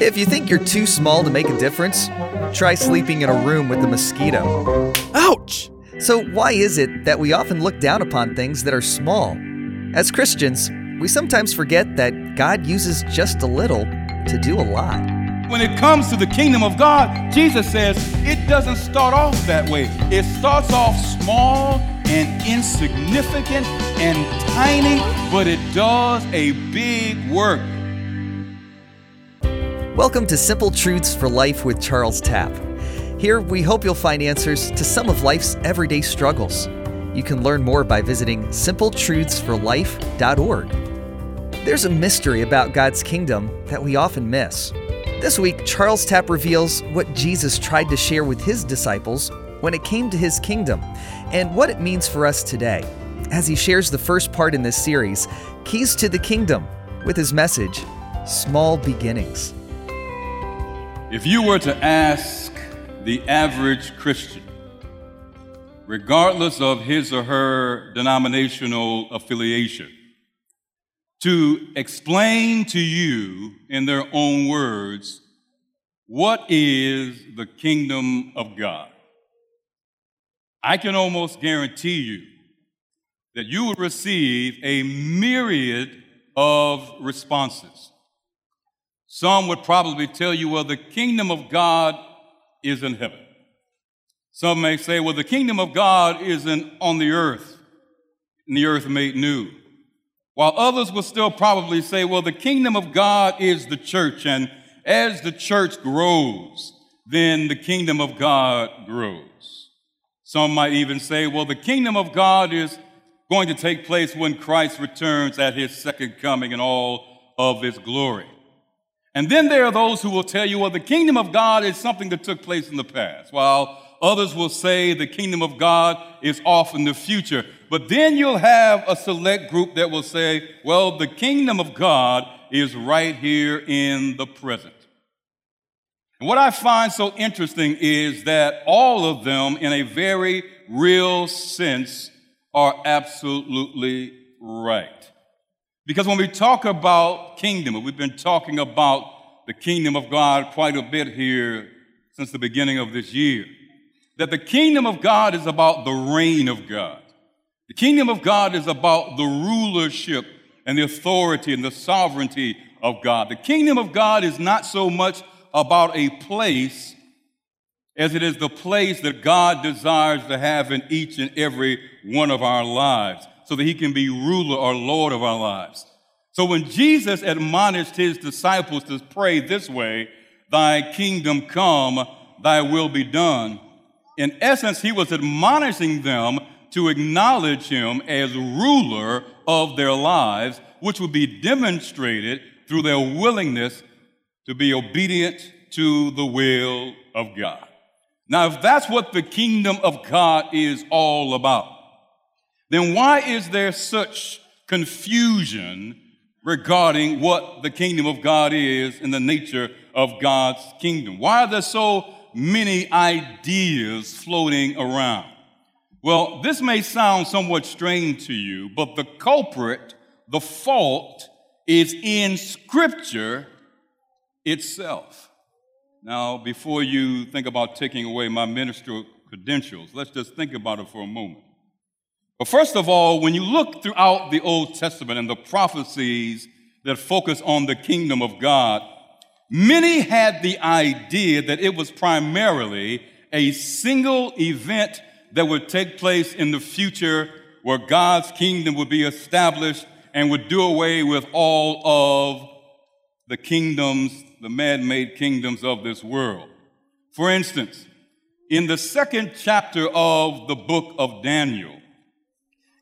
If you think you're too small to make a difference, try sleeping in a room with a mosquito. Ouch! So, why is it that we often look down upon things that are small? As Christians, we sometimes forget that God uses just a little to do a lot. When it comes to the kingdom of God, Jesus says it doesn't start off that way. It starts off small and insignificant and tiny, but it does a big work. Welcome to Simple Truths for Life with Charles Tapp. Here, we hope you'll find answers to some of life's everyday struggles. You can learn more by visiting simpletruthsforlife.org. There's a mystery about God's kingdom that we often miss. This week, Charles Tapp reveals what Jesus tried to share with his disciples when it came to his kingdom and what it means for us today, as he shares the first part in this series, Keys to the Kingdom, with his message, Small Beginnings. If you were to ask the average Christian, regardless of his or her denominational affiliation, to explain to you in their own words what is the kingdom of God, I can almost guarantee you that you will receive a myriad of responses. Some would probably tell you, well, the kingdom of God is in heaven. Some may say, well, the kingdom of God isn't on the earth, and the earth made new. While others will still probably say, well, the kingdom of God is the church, and as the church grows, then the kingdom of God grows. Some might even say, well, the kingdom of God is going to take place when Christ returns at his second coming in all of his glory. And then there are those who will tell you, well, the kingdom of God is something that took place in the past, while others will say the kingdom of God is off in the future. But then you'll have a select group that will say, well, the kingdom of God is right here in the present. And what I find so interesting is that all of them, in a very real sense, are absolutely right. Because when we talk about kingdom, we've been talking about the kingdom of God quite a bit here since the beginning of this year, that the kingdom of God is about the reign of God. The kingdom of God is about the rulership and the authority and the sovereignty of God. The kingdom of God is not so much about a place as it is the place that God desires to have in each and every one of our lives so that he can be ruler or Lord of our lives. So when Jesus admonished his disciples to pray this way, Thy kingdom come, thy will be done, in essence, he was admonishing them to acknowledge him as ruler of their lives, which would be demonstrated through their willingness to be obedient to the will of God. Now, if that's what the kingdom of God is all about, then why is there such confusion regarding what the kingdom of God is and the nature of God's kingdom? Why are there so many ideas floating around? Well, this may sound somewhat strange to you, but the culprit, the fault, is in Scripture itself. Now, before you think about taking away my ministerial credentials, let's just think about it for a moment. But first of all, when you look throughout the Old Testament and the prophecies that focus on the kingdom of God, many had the idea that it was primarily a single event that would take place in the future where God's kingdom would be established and would do away with all of the kingdoms, the man made kingdoms of this world. For instance, in the second chapter of the book of Daniel,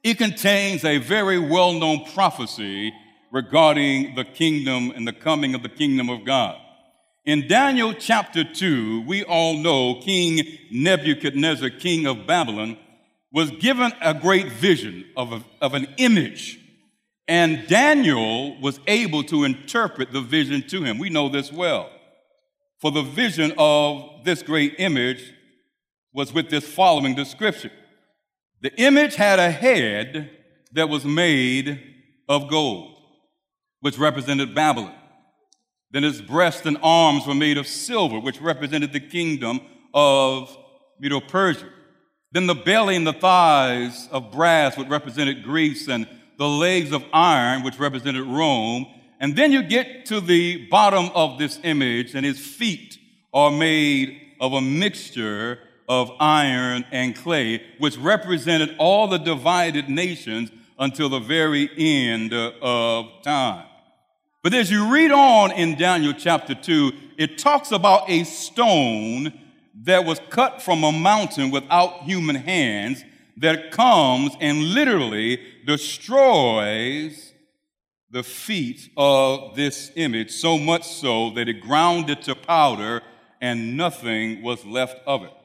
it contains a very well known prophecy regarding the kingdom and the coming of the kingdom of God. In Daniel chapter 2, we all know King Nebuchadnezzar, king of Babylon, was given a great vision of, a, of an image. And Daniel was able to interpret the vision to him. We know this well. For the vision of this great image was with this following description the image had a head that was made of gold, which represented Babylon. Then his breast and arms were made of silver, which represented the kingdom of Medo Persia. Then the belly and the thighs of brass, which represented Greece, and the legs of iron, which represented Rome. And then you get to the bottom of this image, and his feet are made of a mixture of iron and clay, which represented all the divided nations until the very end of time. But as you read on in Daniel chapter 2, it talks about a stone that was cut from a mountain without human hands that comes and literally destroys the feet of this image, so much so that it ground it to powder and nothing was left of it.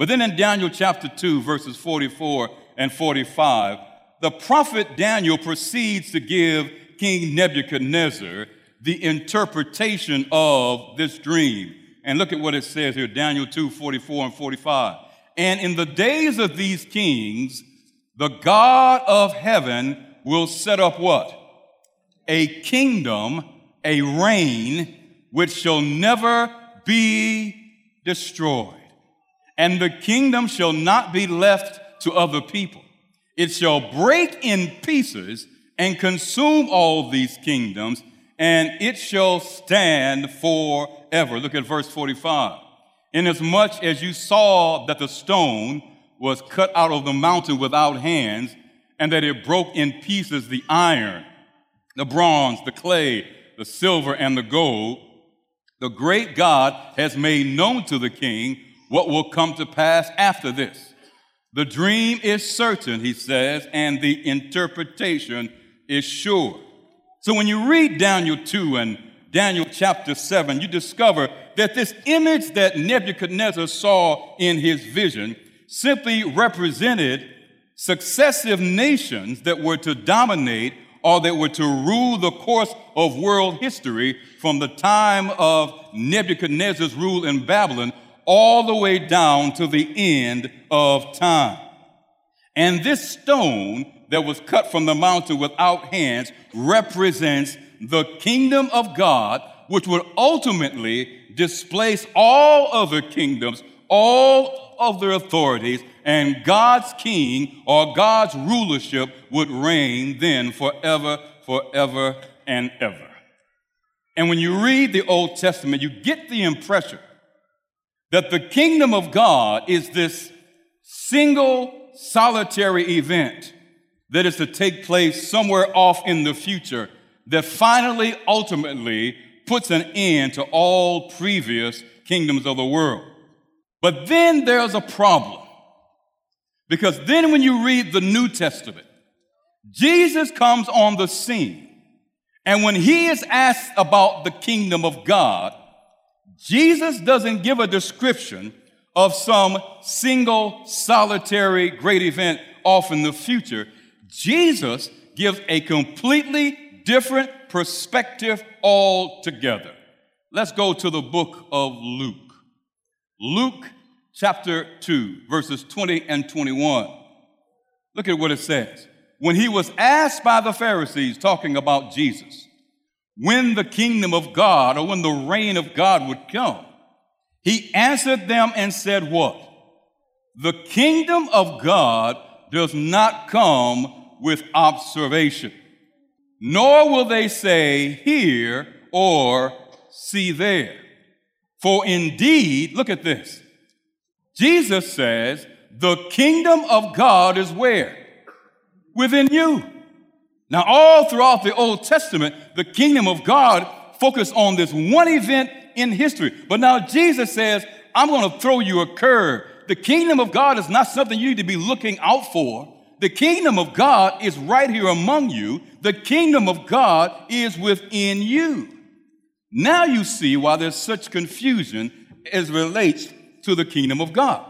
But then in Daniel chapter 2, verses 44 and 45, the prophet Daniel proceeds to give King Nebuchadnezzar the interpretation of this dream. And look at what it says here Daniel 2 44 and 45. And in the days of these kings, the God of heaven will set up what? A kingdom, a reign, which shall never be destroyed. And the kingdom shall not be left to other people. It shall break in pieces and consume all these kingdoms, and it shall stand forever. Look at verse 45. Inasmuch as you saw that the stone was cut out of the mountain without hands, and that it broke in pieces the iron, the bronze, the clay, the silver, and the gold, the great God has made known to the king what will come to pass after this. The dream is certain, he says, and the interpretation is sure. So when you read Daniel 2 and Daniel chapter 7, you discover that this image that Nebuchadnezzar saw in his vision simply represented successive nations that were to dominate or that were to rule the course of world history from the time of Nebuchadnezzar's rule in Babylon all the way down to the end of time. And this stone that was cut from the mountain without hands represents the kingdom of God, which would ultimately displace all other kingdoms, all other authorities, and God's king or God's rulership would reign then forever, forever, and ever. And when you read the Old Testament, you get the impression that the kingdom of God is this single solitary event that is to take place somewhere off in the future that finally, ultimately, puts an end to all previous kingdoms of the world. But then there's a problem. Because then when you read the New Testament, Jesus comes on the scene. And when he is asked about the kingdom of God, Jesus doesn't give a description of some single solitary great event off in the future. Jesus gives a completely different perspective altogether. Let's go to the book of Luke. Luke chapter 2, verses 20 and 21. Look at what it says. When he was asked by the Pharisees, talking about Jesus, when the kingdom of God or when the reign of God would come, he answered them and said, What? The kingdom of God does not come with observation, nor will they say, Here or see there. For indeed, look at this. Jesus says, The kingdom of God is where? Within you. Now, all throughout the Old Testament, the kingdom of God focused on this one event in history. But now Jesus says, I'm going to throw you a curve. The kingdom of God is not something you need to be looking out for. The kingdom of God is right here among you. The kingdom of God is within you. Now you see why there's such confusion as relates to the kingdom of God.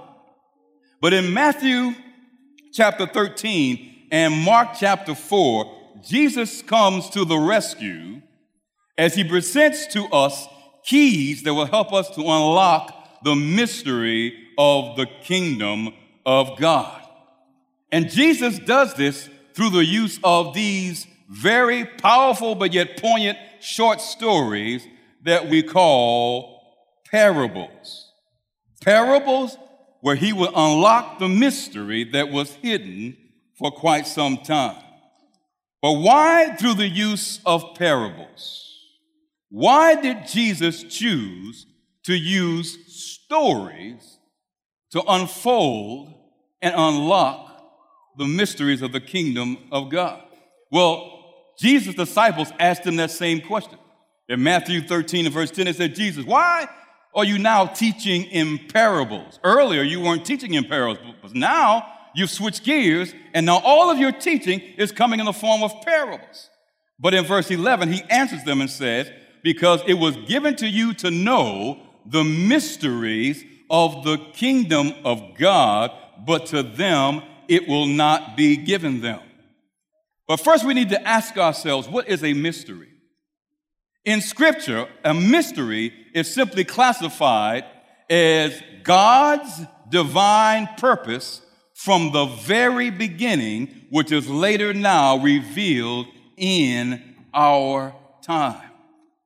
But in Matthew chapter 13 and Mark chapter 4, Jesus comes to the rescue as he presents to us keys that will help us to unlock the mystery of the kingdom of God. And Jesus does this through the use of these very powerful but yet poignant short stories that we call parables. Parables where he will unlock the mystery that was hidden for quite some time. But why through the use of parables? Why did Jesus choose to use stories to unfold and unlock the mysteries of the kingdom of God? Well, Jesus' disciples asked him that same question. In Matthew 13 and verse 10, it said, Jesus, why are you now teaching in parables? Earlier, you weren't teaching in parables, but now you've switched gears, and now all of your teaching is coming in the form of parables. But in verse 11, he answers them and says, Because it was given to you to know the mysteries of the kingdom of God, but to them it will not be given them. But first, we need to ask ourselves what is a mystery? In Scripture, a mystery is simply classified as God's divine purpose from the very beginning, which is later now revealed in our time.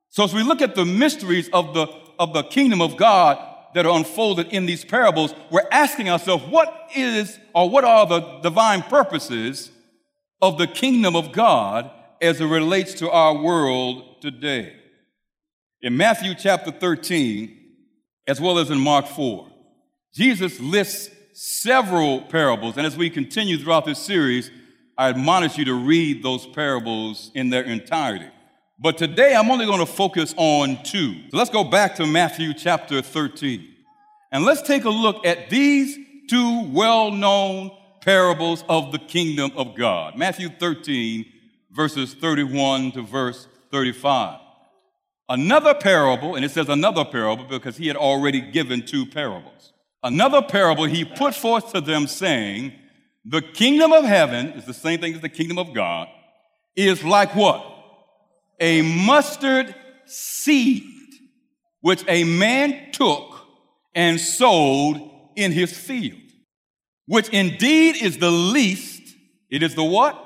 So, as we look at the mysteries of the, of the kingdom of God that are unfolded in these parables, we're asking ourselves, what is or what are the divine purposes of the kingdom of God as it relates to our world today. In Matthew chapter 13, as well as in Mark 4, Jesus lists several parables. And as we continue throughout this series, I admonish you to read those parables in their entirety. But today I'm only going to focus on two. So let's go back to Matthew chapter 13. And let's take a look at these two well known parables of the kingdom of God. Matthew 13, verses 31 to verse 35. Another parable, and it says another parable because he had already given two parables. Another parable he put forth to them, saying, The kingdom of heaven is the same thing as the kingdom of God, is like what? A mustard seed, which a man took and sowed in his field which indeed is the least, it is the what?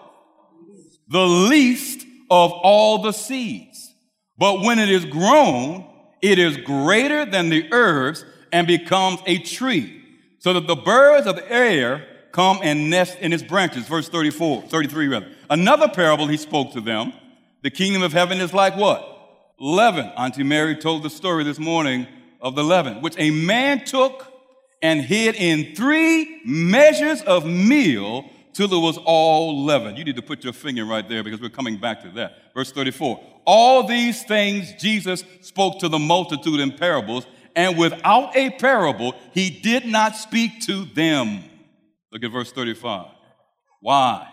The least of all the seeds. But when it is grown, it is greater than the herbs and becomes a tree, so that the birds of the air come and nest in its branches. Verse 34, 33 rather. Another parable he spoke to them. The kingdom of heaven is like what? Leaven. Auntie Mary told the story this morning of the leaven, which a man took and hid in three measures of meal till it was all leavened. You need to put your finger right there because we're coming back to that. Verse 34. All these things Jesus spoke to the multitude in parables, and without a parable, he did not speak to them. Look at verse 35. Why?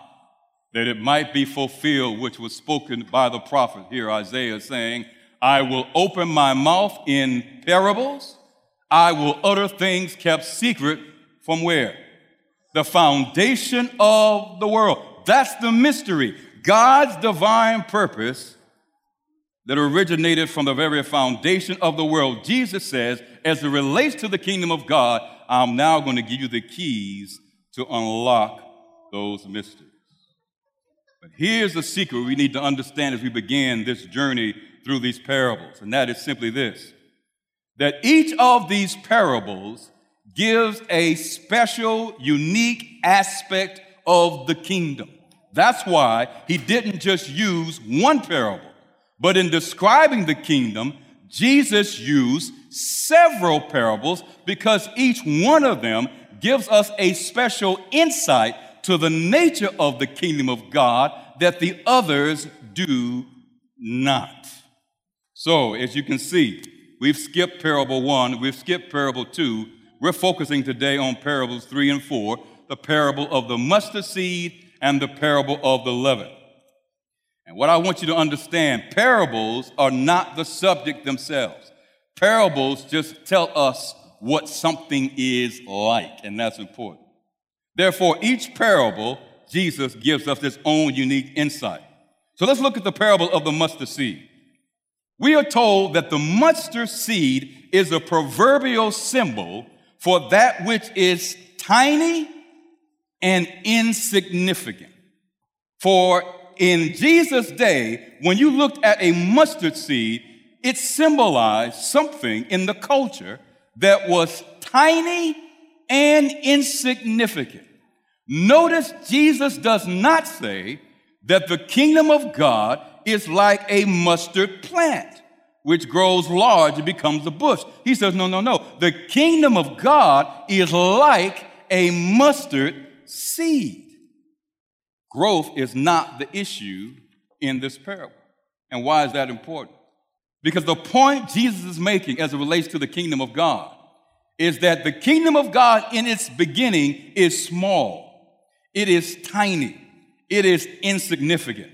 That it might be fulfilled, which was spoken by the prophet here, Isaiah, saying, I will open my mouth in parables I will utter things kept secret from where? The foundation of the world. That's the mystery. God's divine purpose that originated from the very foundation of the world. Jesus says, as it relates to the kingdom of God, I'm now going to give you the keys to unlock those mysteries. But here's the secret we need to understand as we begin this journey through these parables, and that is simply this that each of these parables gives a special, unique aspect of the kingdom. That's why he didn't just use one parable, but in describing the kingdom, Jesus used several parables because each one of them gives us a special insight to the nature of the kingdom of God that the others do not. So, as you can see, We've skipped parable one, we've skipped parable two. We're focusing today on parables three and four the parable of the mustard seed and the parable of the leaven. And what I want you to understand parables are not the subject themselves. Parables just tell us what something is like, and that's important. Therefore, each parable, Jesus gives us its own unique insight. So let's look at the parable of the mustard seed. We are told that the mustard seed is a proverbial symbol for that which is tiny and insignificant. For in Jesus' day, when you looked at a mustard seed, it symbolized something in the culture that was tiny and insignificant. Notice Jesus does not say that the kingdom of God is like a mustard plant, which grows large and becomes a bush. He says, no, no, no. The kingdom of God is like a mustard seed. Growth is not the issue in this parable. And why is that important? Because the point Jesus is making as it relates to the kingdom of God is that the kingdom of God in its beginning is small, it is tiny, it is insignificant.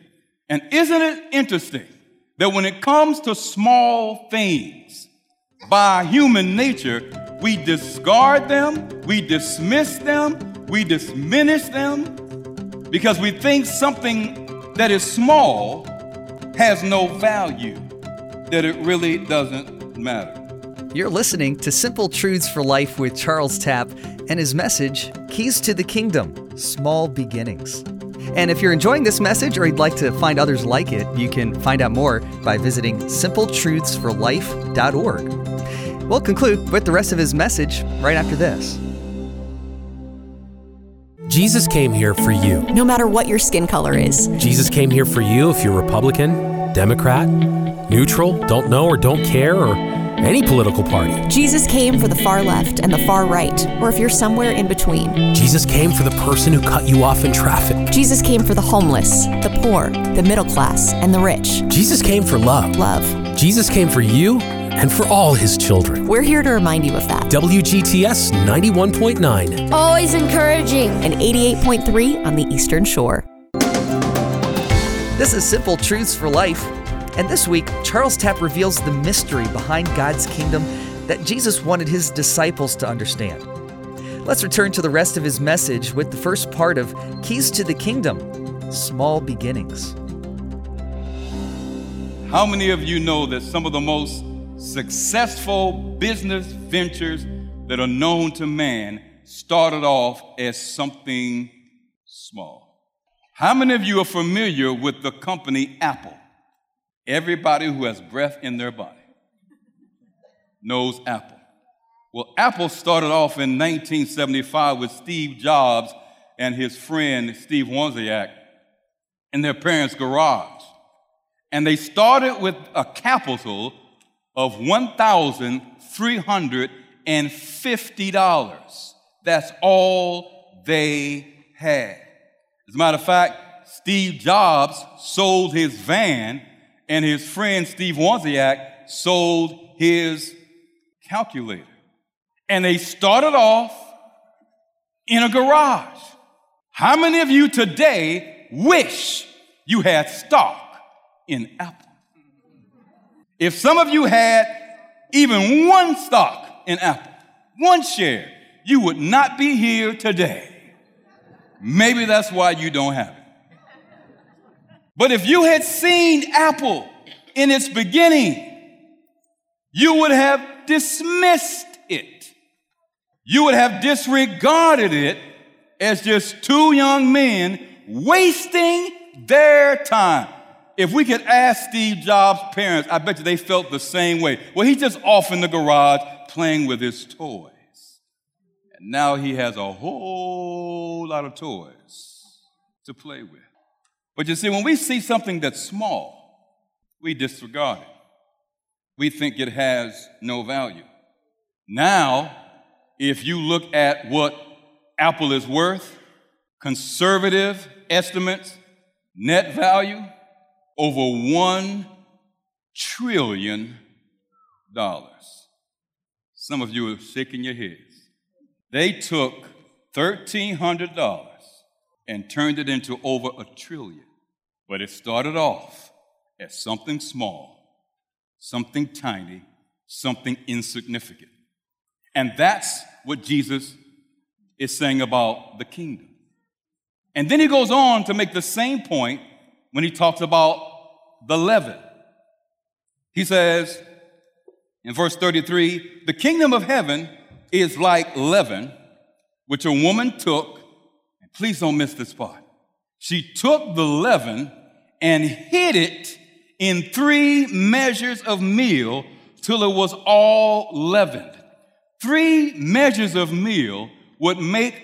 And isn't it interesting that when it comes to small things, by human nature, we discard them, we dismiss them, we diminish them because we think something that is small has no value, that it really doesn't matter. You're listening to Simple Truths for Life with Charles Tapp and his message, Keys to the Kingdom Small Beginnings. And if you're enjoying this message or you'd like to find others like it, you can find out more by visiting simpletruthsforlife.org. We'll conclude with the rest of his message right after this. Jesus came here for you. No matter what your skin color is. Jesus came here for you if you're Republican, Democrat, neutral, don't know or don't care, or any political party. Jesus came for the far left and the far right, or if you're somewhere in between. Jesus came for the person who cut you off in traffic. Jesus came for the homeless, the poor, the middle class, and the rich. Jesus came for love. Love. Jesus came for you and for all his children. We're here to remind you of that. WGTS 91.9. Always encouraging. And 88.3 on the Eastern Shore. This is Simple Truths for Life. And this week, Charles Tapp reveals the mystery behind God's kingdom that Jesus wanted his disciples to understand. Let's return to the rest of his message with the first part of Keys to the Kingdom Small Beginnings. How many of you know that some of the most successful business ventures that are known to man started off as something small? How many of you are familiar with the company Apple? Everybody who has breath in their body knows Apple. Well, Apple started off in 1975 with Steve Jobs and his friend Steve Wozniak in their parents' garage. And they started with a capital of $1,350. That's all they had. As a matter of fact, Steve Jobs sold his van and his friend Steve Wozniak sold his calculator. And they started off in a garage. How many of you today wish you had stock in Apple? If some of you had even one stock in Apple, one share, you would not be here today. Maybe that's why you don't have it. But if you had seen Apple in its beginning, you would have dismissed it. You would have disregarded it as just two young men wasting their time. If we could ask Steve Jobs' parents, I bet you they felt the same way. Well, he's just off in the garage playing with his toys. And now he has a whole lot of toys to play with. But you see, when we see something that's small, we disregard it. We think it has no value. Now, if you look at what Apple is worth, conservative estimates, net value, over $1 trillion. Some of you are shaking your heads. They took $1,300 and turned it into over a trillion. But it started off as something small, something tiny, something insignificant. And that's what Jesus is saying about the kingdom. And then he goes on to make the same point when he talks about the leaven. He says in verse 33 the kingdom of heaven is like leaven, which a woman took, and please don't miss this part. She took the leaven and hid it in three measures of meal till it was all leavened. Three measures of meal would make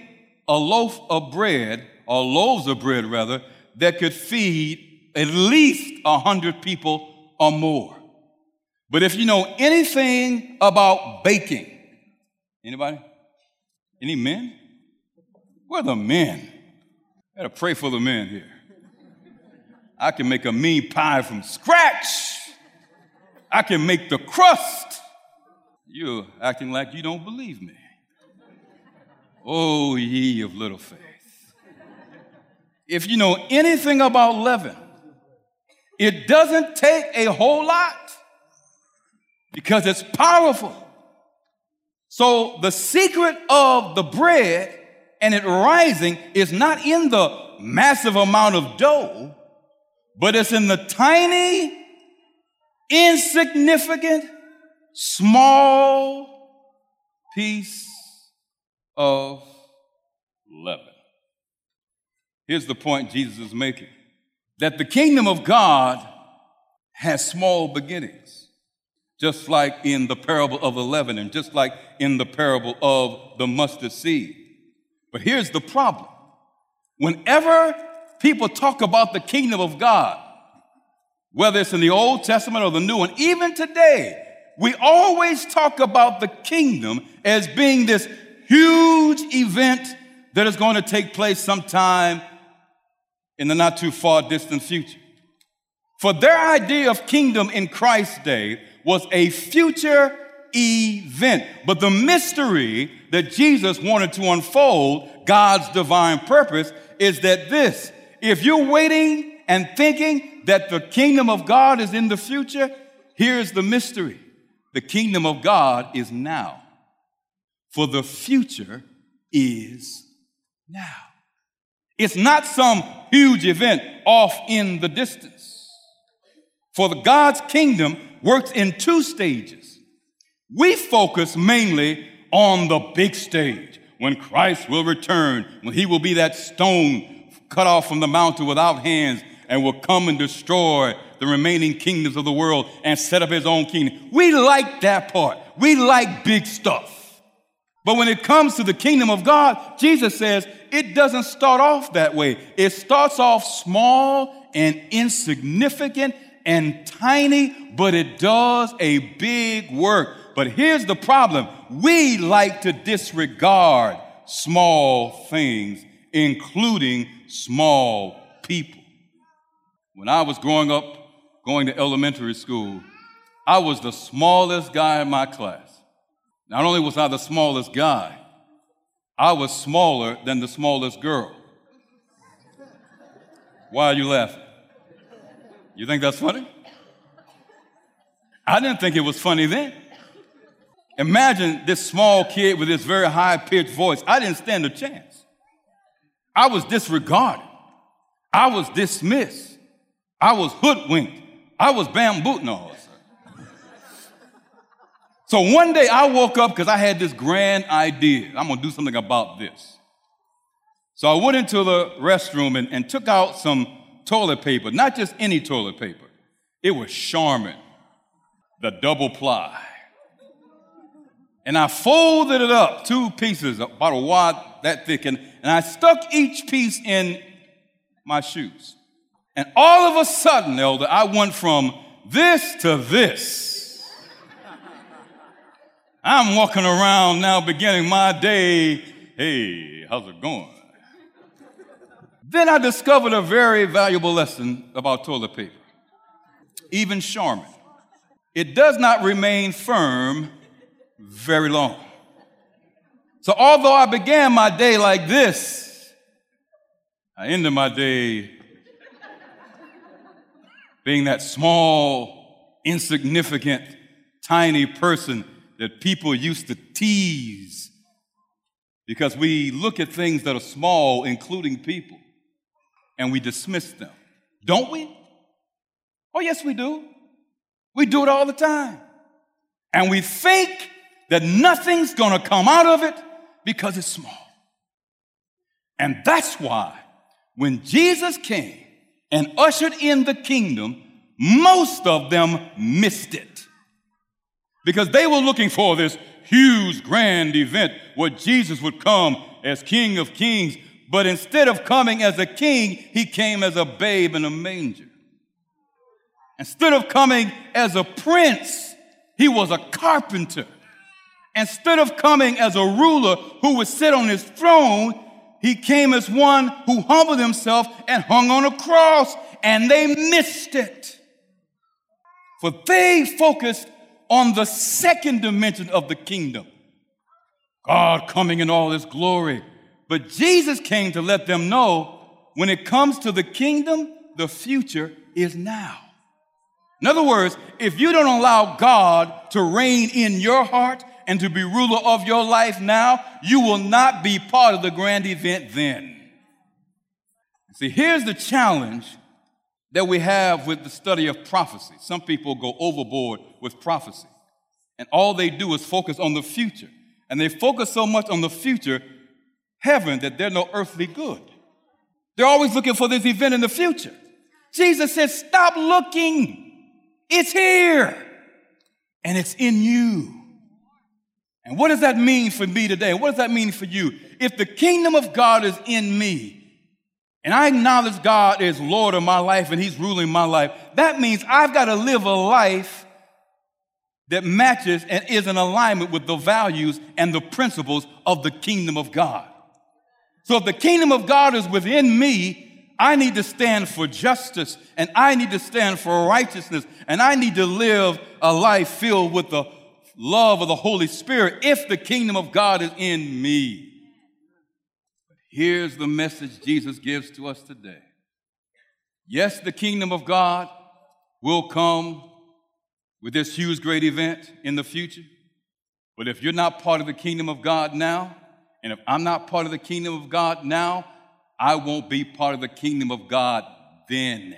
a loaf of bread, or loaves of bread rather, that could feed at least a hundred people or more. But if you know anything about baking, anybody? Any men? Where the men? I gotta pray for the men here. I can make a mean pie from scratch. I can make the crust. You're acting like you don't believe me. Oh, ye of little faith. If you know anything about leaven, it doesn't take a whole lot because it's powerful. So the secret of the bread and it rising is not in the massive amount of dough, but it's in the tiny, insignificant, small piece of leaven. Here's the point Jesus is making that the kingdom of God has small beginnings, just like in the parable of the leaven and just like in the parable of the mustard seed. But here's the problem whenever people talk about the kingdom of God, whether it's in the Old Testament or the New one, even today, we always talk about the kingdom as being this huge event that is going to take place sometime in the not too far distant future. For their idea of kingdom in Christ's day was a future event. But the mystery that Jesus wanted to unfold, God's divine purpose, is that this if you're waiting and thinking that the kingdom of God is in the future, here's the mystery the kingdom of God is now. For the future is now. It's not some huge event off in the distance. For the God's kingdom works in two stages. We focus mainly on the big stage when Christ will return, when he will be that stone cut off from the mountain without hands and will come and destroy the remaining kingdoms of the world and set up his own kingdom. We like that part. We like big stuff. But when it comes to the kingdom of God, Jesus says it doesn't start off that way. It starts off small and insignificant and tiny, but it does a big work. But here's the problem we like to disregard small things, including small people. When I was growing up, going to elementary school, I was the smallest guy in my class. Not only was I the smallest guy, I was smaller than the smallest girl. Why are you laughing? You think that's funny? I didn't think it was funny then. Imagine this small kid with this very high pitched voice. I didn't stand a chance. I was disregarded. I was dismissed. I was hoodwinked. I was bambooed. So one day I woke up because I had this grand idea. I'm going to do something about this. So I went into the restroom and, and took out some toilet paper, not just any toilet paper. It was Charmin, the double ply. And I folded it up, two pieces, about a wad that thick, and and I stuck each piece in my shoes. And all of a sudden, Elder, I went from this to this. I'm walking around now, beginning my day. Hey, how's it going? Then I discovered a very valuable lesson about toilet paper. Even Charmin. It does not remain firm very long. So, although I began my day like this, I ended my day being that small, insignificant, tiny person that people used to tease because we look at things that are small, including people, and we dismiss them. Don't we? Oh, yes, we do. We do it all the time. And we think that nothing's going to come out of it because it's small. And that's why when Jesus came and ushered in the kingdom, most of them missed it. Because they were looking for this huge, grand event where Jesus would come as King of Kings, but instead of coming as a king, he came as a babe in a manger. Instead of coming as a prince, he was a carpenter. Instead of coming as a ruler who would sit on his throne, he came as one who humbled himself and hung on a cross, and they missed it. For they focused on the second dimension of the kingdom God coming in all his glory. But Jesus came to let them know when it comes to the kingdom, the future is now. In other words, if you don't allow God to reign in your heart and to be ruler of your life now, you will not be part of the grand event then. See, here's the challenge that we have with the study of prophecy. Some people go overboard with prophecy, and all they do is focus on the future. And they focus so much on the future, heaven, that they're no earthly good. They're always looking for this event in the future. Jesus said, Stop looking. It's here and it's in you. And what does that mean for me today? What does that mean for you? If the kingdom of God is in me, and I acknowledge God is Lord of my life and He's ruling my life, that means I've got to live a life that matches and is in alignment with the values and the principles of the kingdom of God. So if the kingdom of God is within me, I need to stand for justice and I need to stand for righteousness and I need to live a life filled with the love of the Holy Spirit if the kingdom of God is in me. Here's the message Jesus gives to us today. Yes, the kingdom of God will come with this huge, great event in the future. But if you're not part of the kingdom of God now, and if I'm not part of the kingdom of God now, I won't be part of the kingdom of God then.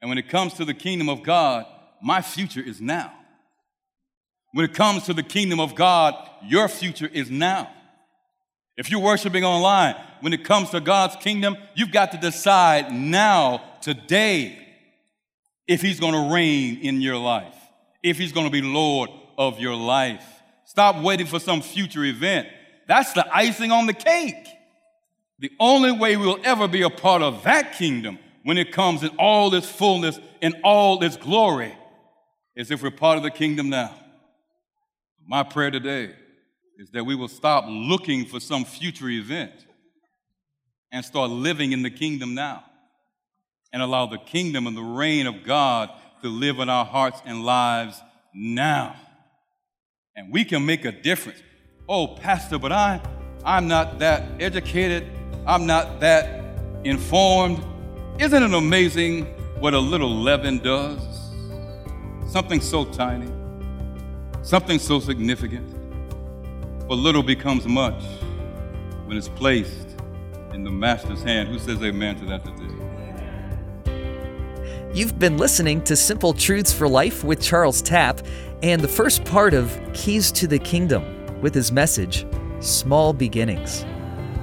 And when it comes to the kingdom of God, my future is now. When it comes to the kingdom of God, your future is now. If you're worshiping online, when it comes to God's kingdom, you've got to decide now, today, if He's going to reign in your life, if He's going to be Lord of your life. Stop waiting for some future event. That's the icing on the cake. The only way we'll ever be a part of that kingdom when it comes in all its fullness, in all its glory, is if we're part of the kingdom now. My prayer today is that we will stop looking for some future event and start living in the kingdom now and allow the kingdom and the reign of God to live in our hearts and lives now. And we can make a difference. Oh, Pastor, but I, I'm not that educated. I'm not that informed. Isn't it amazing what a little leaven does? Something so tiny, something so significant. But little becomes much when it's placed in the Master's hand. Who says amen to that today? You've been listening to Simple Truths for Life with Charles Tapp and the first part of Keys to the Kingdom with his message, Small Beginnings.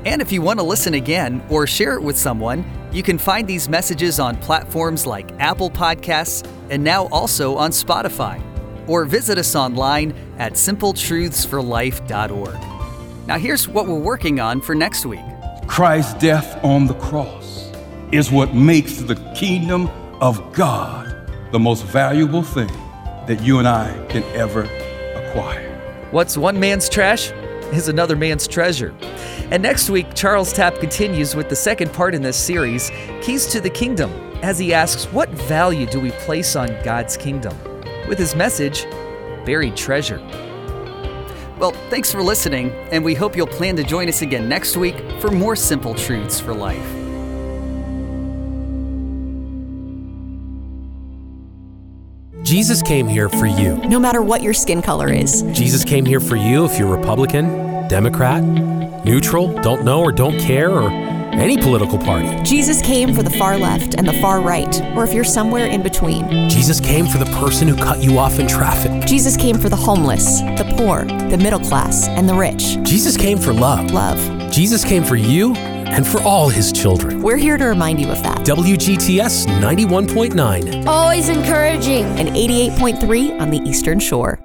And if you want to listen again or share it with someone, you can find these messages on platforms like Apple Podcasts and now also on Spotify. Or visit us online at simpletruthsforlife.org. Now, here's what we're working on for next week Christ's death on the cross is what makes the kingdom of God the most valuable thing that you and I can ever acquire. What's one man's trash is another man's treasure. And next week, Charles Tapp continues with the second part in this series, Keys to the Kingdom, as he asks, What value do we place on God's kingdom? With his message, Buried Treasure. Well, thanks for listening, and we hope you'll plan to join us again next week for more simple truths for life. Jesus came here for you. No matter what your skin color is, Jesus came here for you if you're Republican, Democrat, neutral, don't know or don't care, or any political party. Jesus came for the far left and the far right, or if you're somewhere in between. Jesus came for the person who cut you off in traffic. Jesus came for the homeless, the poor, the middle class, and the rich. Jesus came for love. Love. Jesus came for you and for all his children. We're here to remind you of that. WGTS 91.9. Always encouraging. And 88.3 on the Eastern Shore.